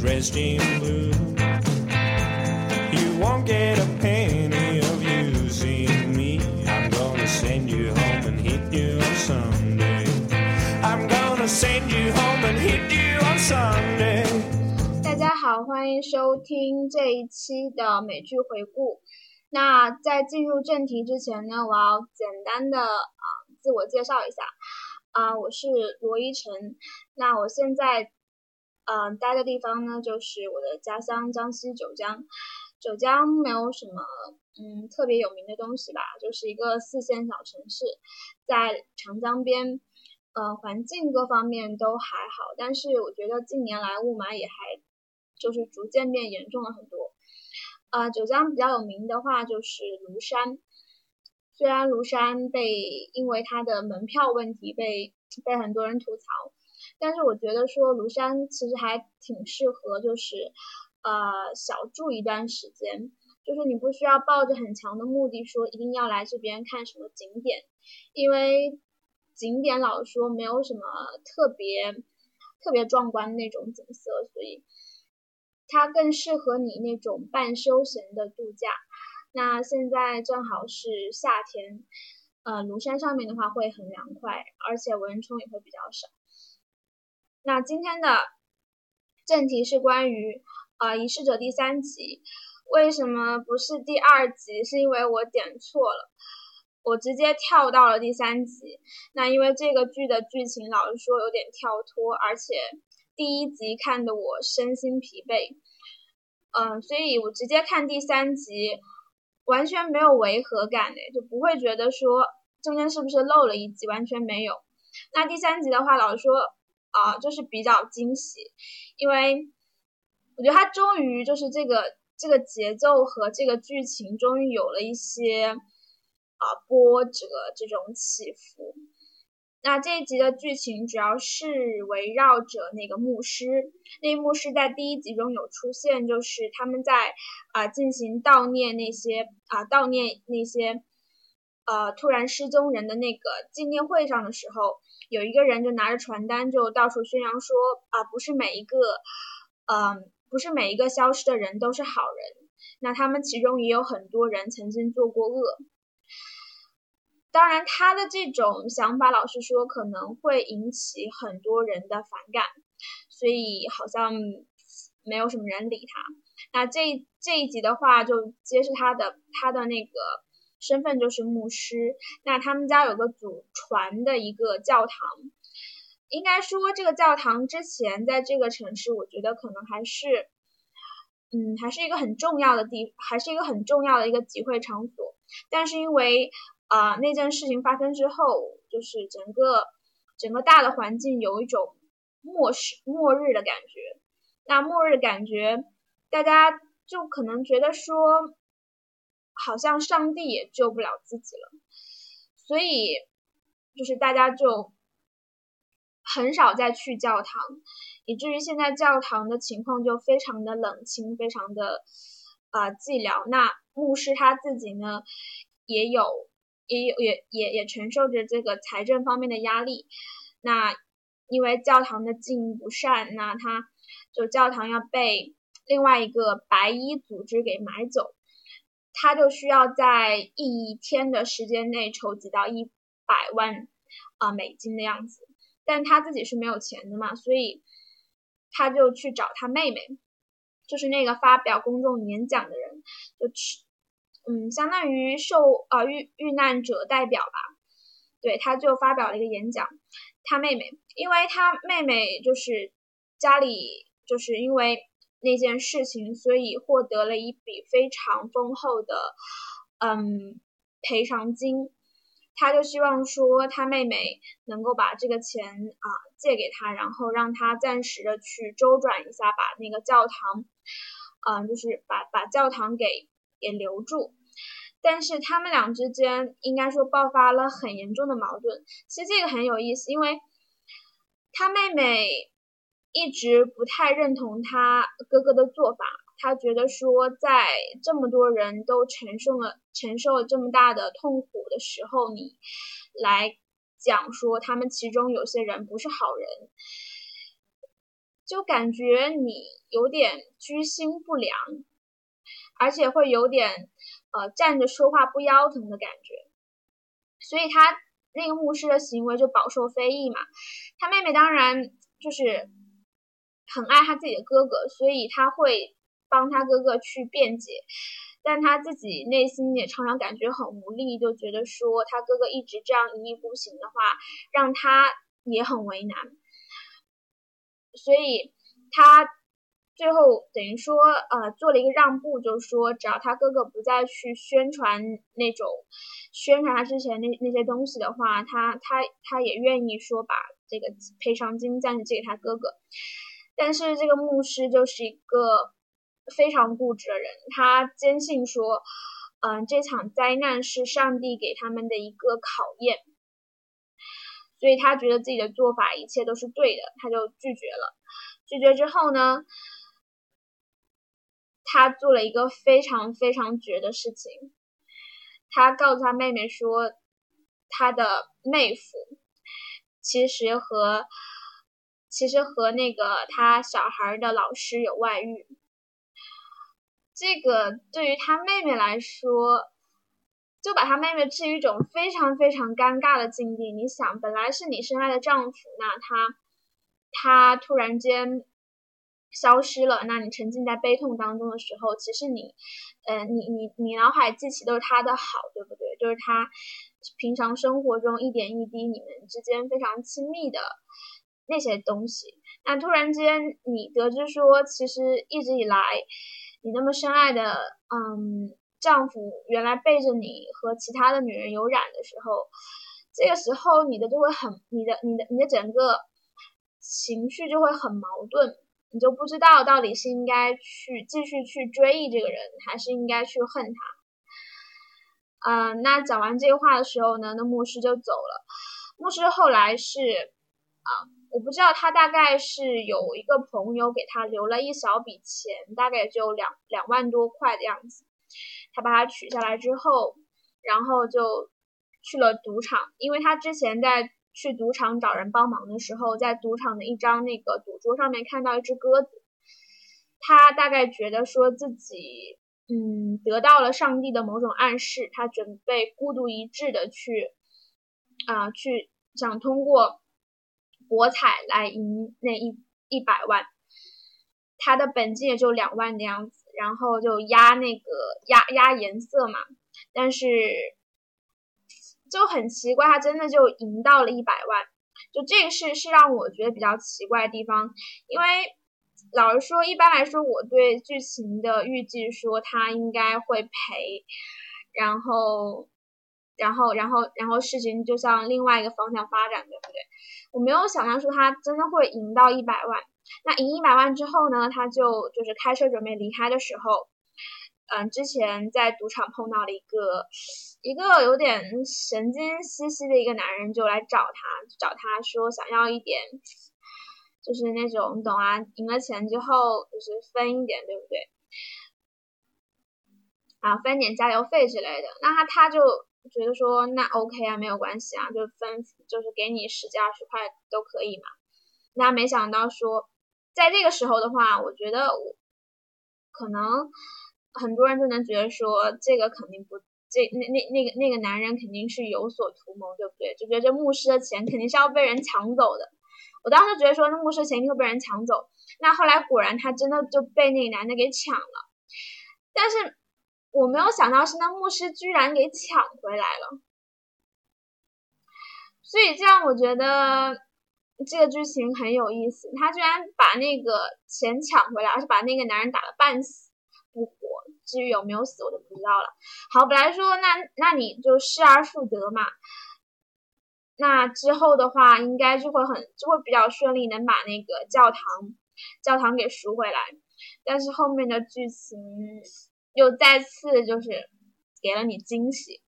dressed in blue. You won't get a penny of using me. I'm gonna send you home and hit you on Sunday. I'm gonna send you home and hit you on Sunday. 大家好，欢迎收听这一期的美剧回顾。那在进入正题之前呢，我要简单的啊自我介绍一下啊，我是罗依晨。那我现在嗯待的地方呢，就是我的家乡江西九江。九江没有什么嗯特别有名的东西吧，就是一个四线小城市，在长江边，呃环境各方面都还好，但是我觉得近年来雾霾也还就是逐渐变严重了很多。啊，九江比较有名的话就是庐山，虽然庐山被因为它的门票问题被被很多人吐槽，但是我觉得说庐山其实还挺适合，就是呃小住一段时间，就是你不需要抱着很强的目的说一定要来这边看什么景点，因为景点老说没有什么特别特别壮观的那种景色，所以。它更适合你那种半休闲的度假。那现在正好是夏天，呃，庐山上面的话会很凉快，而且蚊虫也会比较少。那今天的正题是关于呃《遗失者》第三集，为什么不是第二集？是因为我点错了，我直接跳到了第三集。那因为这个剧的剧情老实说有点跳脱，而且。第一集看的我身心疲惫，嗯，所以我直接看第三集，完全没有违和感嘞，就不会觉得说中间是不是漏了一集，完全没有。那第三集的话，老实说啊，就是比较惊喜，因为我觉得它终于就是这个这个节奏和这个剧情终于有了一些啊波折这种起伏。那这一集的剧情主要是围绕着那个牧师，那牧师在第一集中有出现，就是他们在啊进行悼念那些啊悼念那些呃突然失踪人的那个纪念会上的时候，有一个人就拿着传单就到处宣扬说啊不是每一个嗯不是每一个消失的人都是好人，那他们其中也有很多人曾经做过恶。当然，他的这种想法，老实说，可能会引起很多人的反感，所以好像没有什么人理他。那这这一集的话，就揭示他的他的那个身份就是牧师。那他们家有个祖传的一个教堂，应该说这个教堂之前在这个城市，我觉得可能还是，嗯，还是一个很重要的地，还是一个很重要的一个集会场所。但是因为啊，那件事情发生之后，就是整个整个大的环境有一种末世末日的感觉。那末日感觉，大家就可能觉得说，好像上帝也救不了自己了，所以就是大家就很少再去教堂，以至于现在教堂的情况就非常的冷清，非常的啊寂寥。那牧师他自己呢，也有。也有也也也承受着这个财政方面的压力，那因为教堂的经营不善，那他就教堂要被另外一个白衣组织给买走，他就需要在一天的时间内筹集到一百万啊美金的样子，但他自己是没有钱的嘛，所以他就去找他妹妹，就是那个发表公众演讲的人，就去。嗯，相当于受呃遇遇难者代表吧，对，他就发表了一个演讲。他妹妹，因为他妹妹就是家里就是因为那件事情，所以获得了一笔非常丰厚的嗯赔偿金。他就希望说他妹妹能够把这个钱啊借给他，然后让他暂时的去周转一下，把那个教堂，嗯，就是把把教堂给。也留住，但是他们俩之间应该说爆发了很严重的矛盾。其实这个很有意思，因为他妹妹一直不太认同他哥哥的做法，他觉得说在这么多人都承受了承受了这么大的痛苦的时候，你来讲说他们其中有些人不是好人，就感觉你有点居心不良，而且会有点呃站着说话不腰疼的感觉，所以他那个牧师的行为就饱受非议嘛。他妹妹当然就是很爱他自己的哥哥，所以他会帮他哥哥去辩解。但他自己内心也常常感觉很无力，就觉得说他哥哥一直这样一意孤行的话，让他也很为难。所以他最后等于说，呃，做了一个让步，就是说只要他哥哥不再去宣传那种宣传他之前那那些东西的话，他他他也愿意说把这个赔偿金暂时借给他哥哥。但是这个牧师就是一个。非常固执的人，他坚信说，嗯，这场灾难是上帝给他们的一个考验，所以他觉得自己的做法一切都是对的，他就拒绝了。拒绝之后呢，他做了一个非常非常绝的事情，他告诉他妹妹说，他的妹夫其实和其实和那个他小孩的老师有外遇。这个对于他妹妹来说，就把他妹妹置于一种非常非常尴尬的境地。你想，本来是你深爱的丈夫，那他他突然间消失了，那你沉浸在悲痛当中的时候，其实你，呃，你你你脑海记起都是他的好，对不对？就是他平常生活中一点一滴，你们之间非常亲密的那些东西。那突然间你得知说，其实一直以来。你那么深爱的，嗯，丈夫原来背着你和其他的女人有染的时候，这个时候你的就会很，你的你的你的整个情绪就会很矛盾，你就不知道到底是应该去继续去追忆这个人，还是应该去恨他。嗯，那讲完这个话的时候呢，那牧师就走了。牧师后来是，啊。我不知道他大概是有一个朋友给他留了一小笔钱，大概就两两万多块的样子。他把它取下来之后，然后就去了赌场，因为他之前在去赌场找人帮忙的时候，在赌场的一张那个赌桌上面看到一只鸽子，他大概觉得说自己嗯得到了上帝的某种暗示，他准备孤独一掷的去啊去想通过。博彩来赢那一一百万，他的本金也就两万的样子，然后就压那个压压颜色嘛，但是就很奇怪，他真的就赢到了一百万，就这个是是让我觉得比较奇怪的地方，因为老实说，一般来说我对剧情的预计说他应该会赔，然后然后然后然后事情就向另外一个方向发展，对不对？我没有想象说他真的会赢到一百万。那赢一百万之后呢？他就就是开车准备离开的时候，嗯，之前在赌场碰到了一个一个有点神经兮兮的一个男人，就来找他，找他说想要一点，就是那种你懂啊，赢了钱之后就是分一点，对不对？啊，分点加油费之类的。那他他就。觉得说那 OK 啊，没有关系啊，就分就是给你十几二十块都可以嘛。那没想到说，在这个时候的话，我觉得我可能很多人就能觉得说，这个肯定不，这那那那个那个男人肯定是有所图谋，对不对？就觉得这牧师的钱肯定是要被人抢走的。我当时觉得说，那牧师的钱一定会被人抢走。那后来果然他真的就被那个男的给抢了，但是。我没有想到是那牧师居然给抢回来了，所以这样我觉得这个剧情很有意思。他居然把那个钱抢回来，而且把那个男人打了半死不活。至于有没有死，我就不知道了。好，本来说那那你就失而复得嘛，那之后的话应该就会很就会比较顺利，能把那个教堂教堂给赎回来。但是后面的剧情。又再次就是给了你惊喜。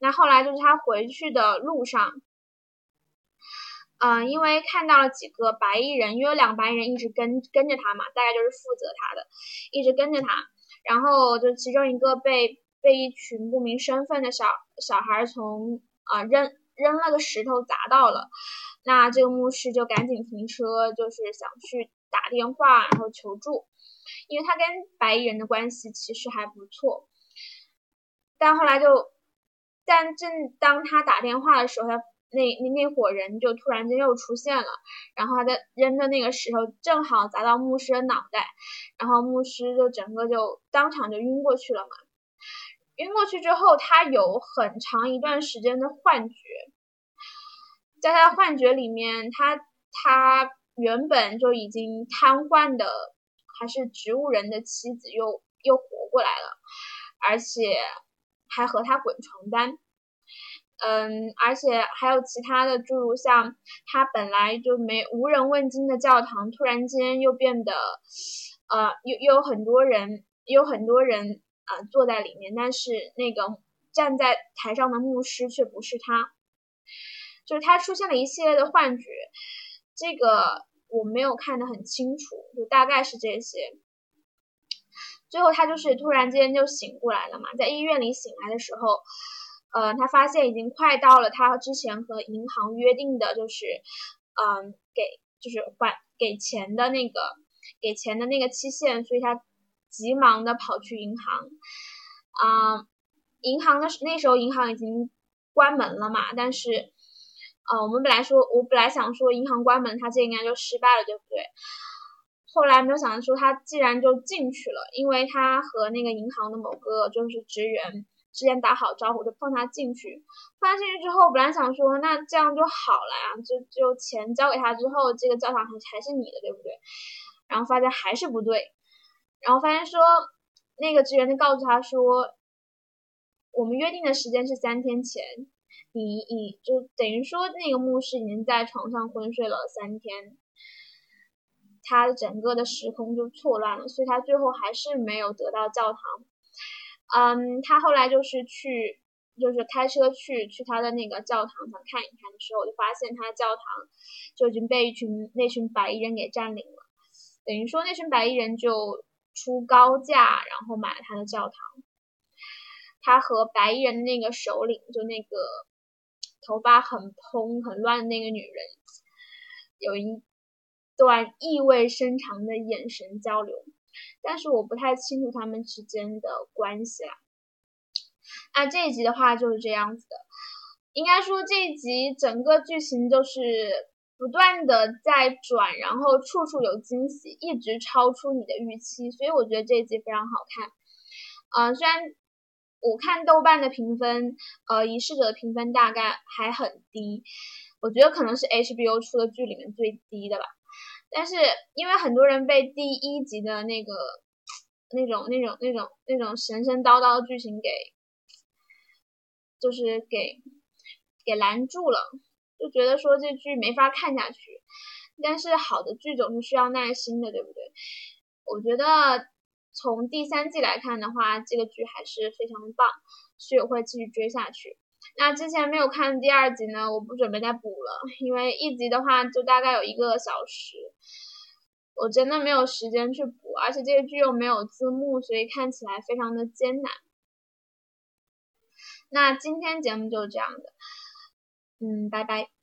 那后来就是他回去的路上，嗯，因为看到了几个白衣人，因为两个白衣人一直跟跟着他嘛，大概就是负责他的，一直跟着他。然后就其中一个被被一群不明身份的小小孩从啊扔扔了个石头砸到了。那这个牧师就赶紧停车，就是想去打电话然后求助，因为他跟白衣人的关系其实还不错。但后来就，但正当他打电话的时候，他那那那伙人就突然间又出现了，然后他的扔的那个石头正好砸到牧师的脑袋，然后牧师就整个就当场就晕过去了嘛。晕过去之后，他有很长一段时间的幻觉，在他的幻觉里面，他他原本就已经瘫痪的还是植物人的妻子又又活过来了，而且还和他滚床单，嗯，而且还有其他的诸如像他本来就没无人问津的教堂，突然间又变得，呃，又又有很多人，有很多人。啊，坐在里面，但是那个站在台上的牧师却不是他，就是他出现了一系列的幻觉，这个我没有看得很清楚，就大概是这些。最后他就是突然间就醒过来了嘛，在医院里醒来的时候，呃，他发现已经快到了他之前和银行约定的，就是，嗯，给就是还给钱的那个给钱的那个期限，所以他。急忙的跑去银行，啊，银行的那时候银行已经关门了嘛，但是，呃，我们本来说，我本来想说银行关门，他这应该就失败了，对不对？后来没有想到说他既然就进去了，因为他和那个银行的某个就是职员之间打好招呼，就放他进去。放进去之后，本来想说那这样就好了呀，就就钱交给他之后，这个教堂还还是你的，对不对？然后发现还是不对。然后发现说，那个职员就告诉他说，我们约定的时间是三天前，你你就等于说那个牧师已经在床上昏睡了三天，他整个的时空就错乱了，所以他最后还是没有得到教堂。嗯，他后来就是去，就是开车去去他的那个教堂想看一看的时候，就发现他的教堂就已经被一群那群白衣人给占领了，等于说那群白衣人就。出高价，然后买了他的教堂。他和白衣人的那个首领，就那个头发很蓬、很乱的那个女人，有一段意味深长的眼神交流，但是我不太清楚他们之间的关系啦。那这一集的话就是这样子的，应该说这一集整个剧情就是。不断的在转，然后处处有惊喜，一直超出你的预期，所以我觉得这一集非常好看。嗯，虽然我看豆瓣的评分，呃，《仪式者》的评分大概还很低，我觉得可能是 HBO 出的剧里面最低的吧。但是因为很多人被第一集的那个那种那种那种那种神神叨叨的剧情给，就是给给拦住了。就觉得说这剧没法看下去，但是好的剧总是需要耐心的，对不对？我觉得从第三季来看的话，这个剧还是非常棒，所以会继续追下去。那之前没有看第二集呢，我不准备再补了，因为一集的话就大概有一个小时，我真的没有时间去补，而且这个剧又没有字幕，所以看起来非常的艰难。那今天节目就这样的。嗯，拜拜。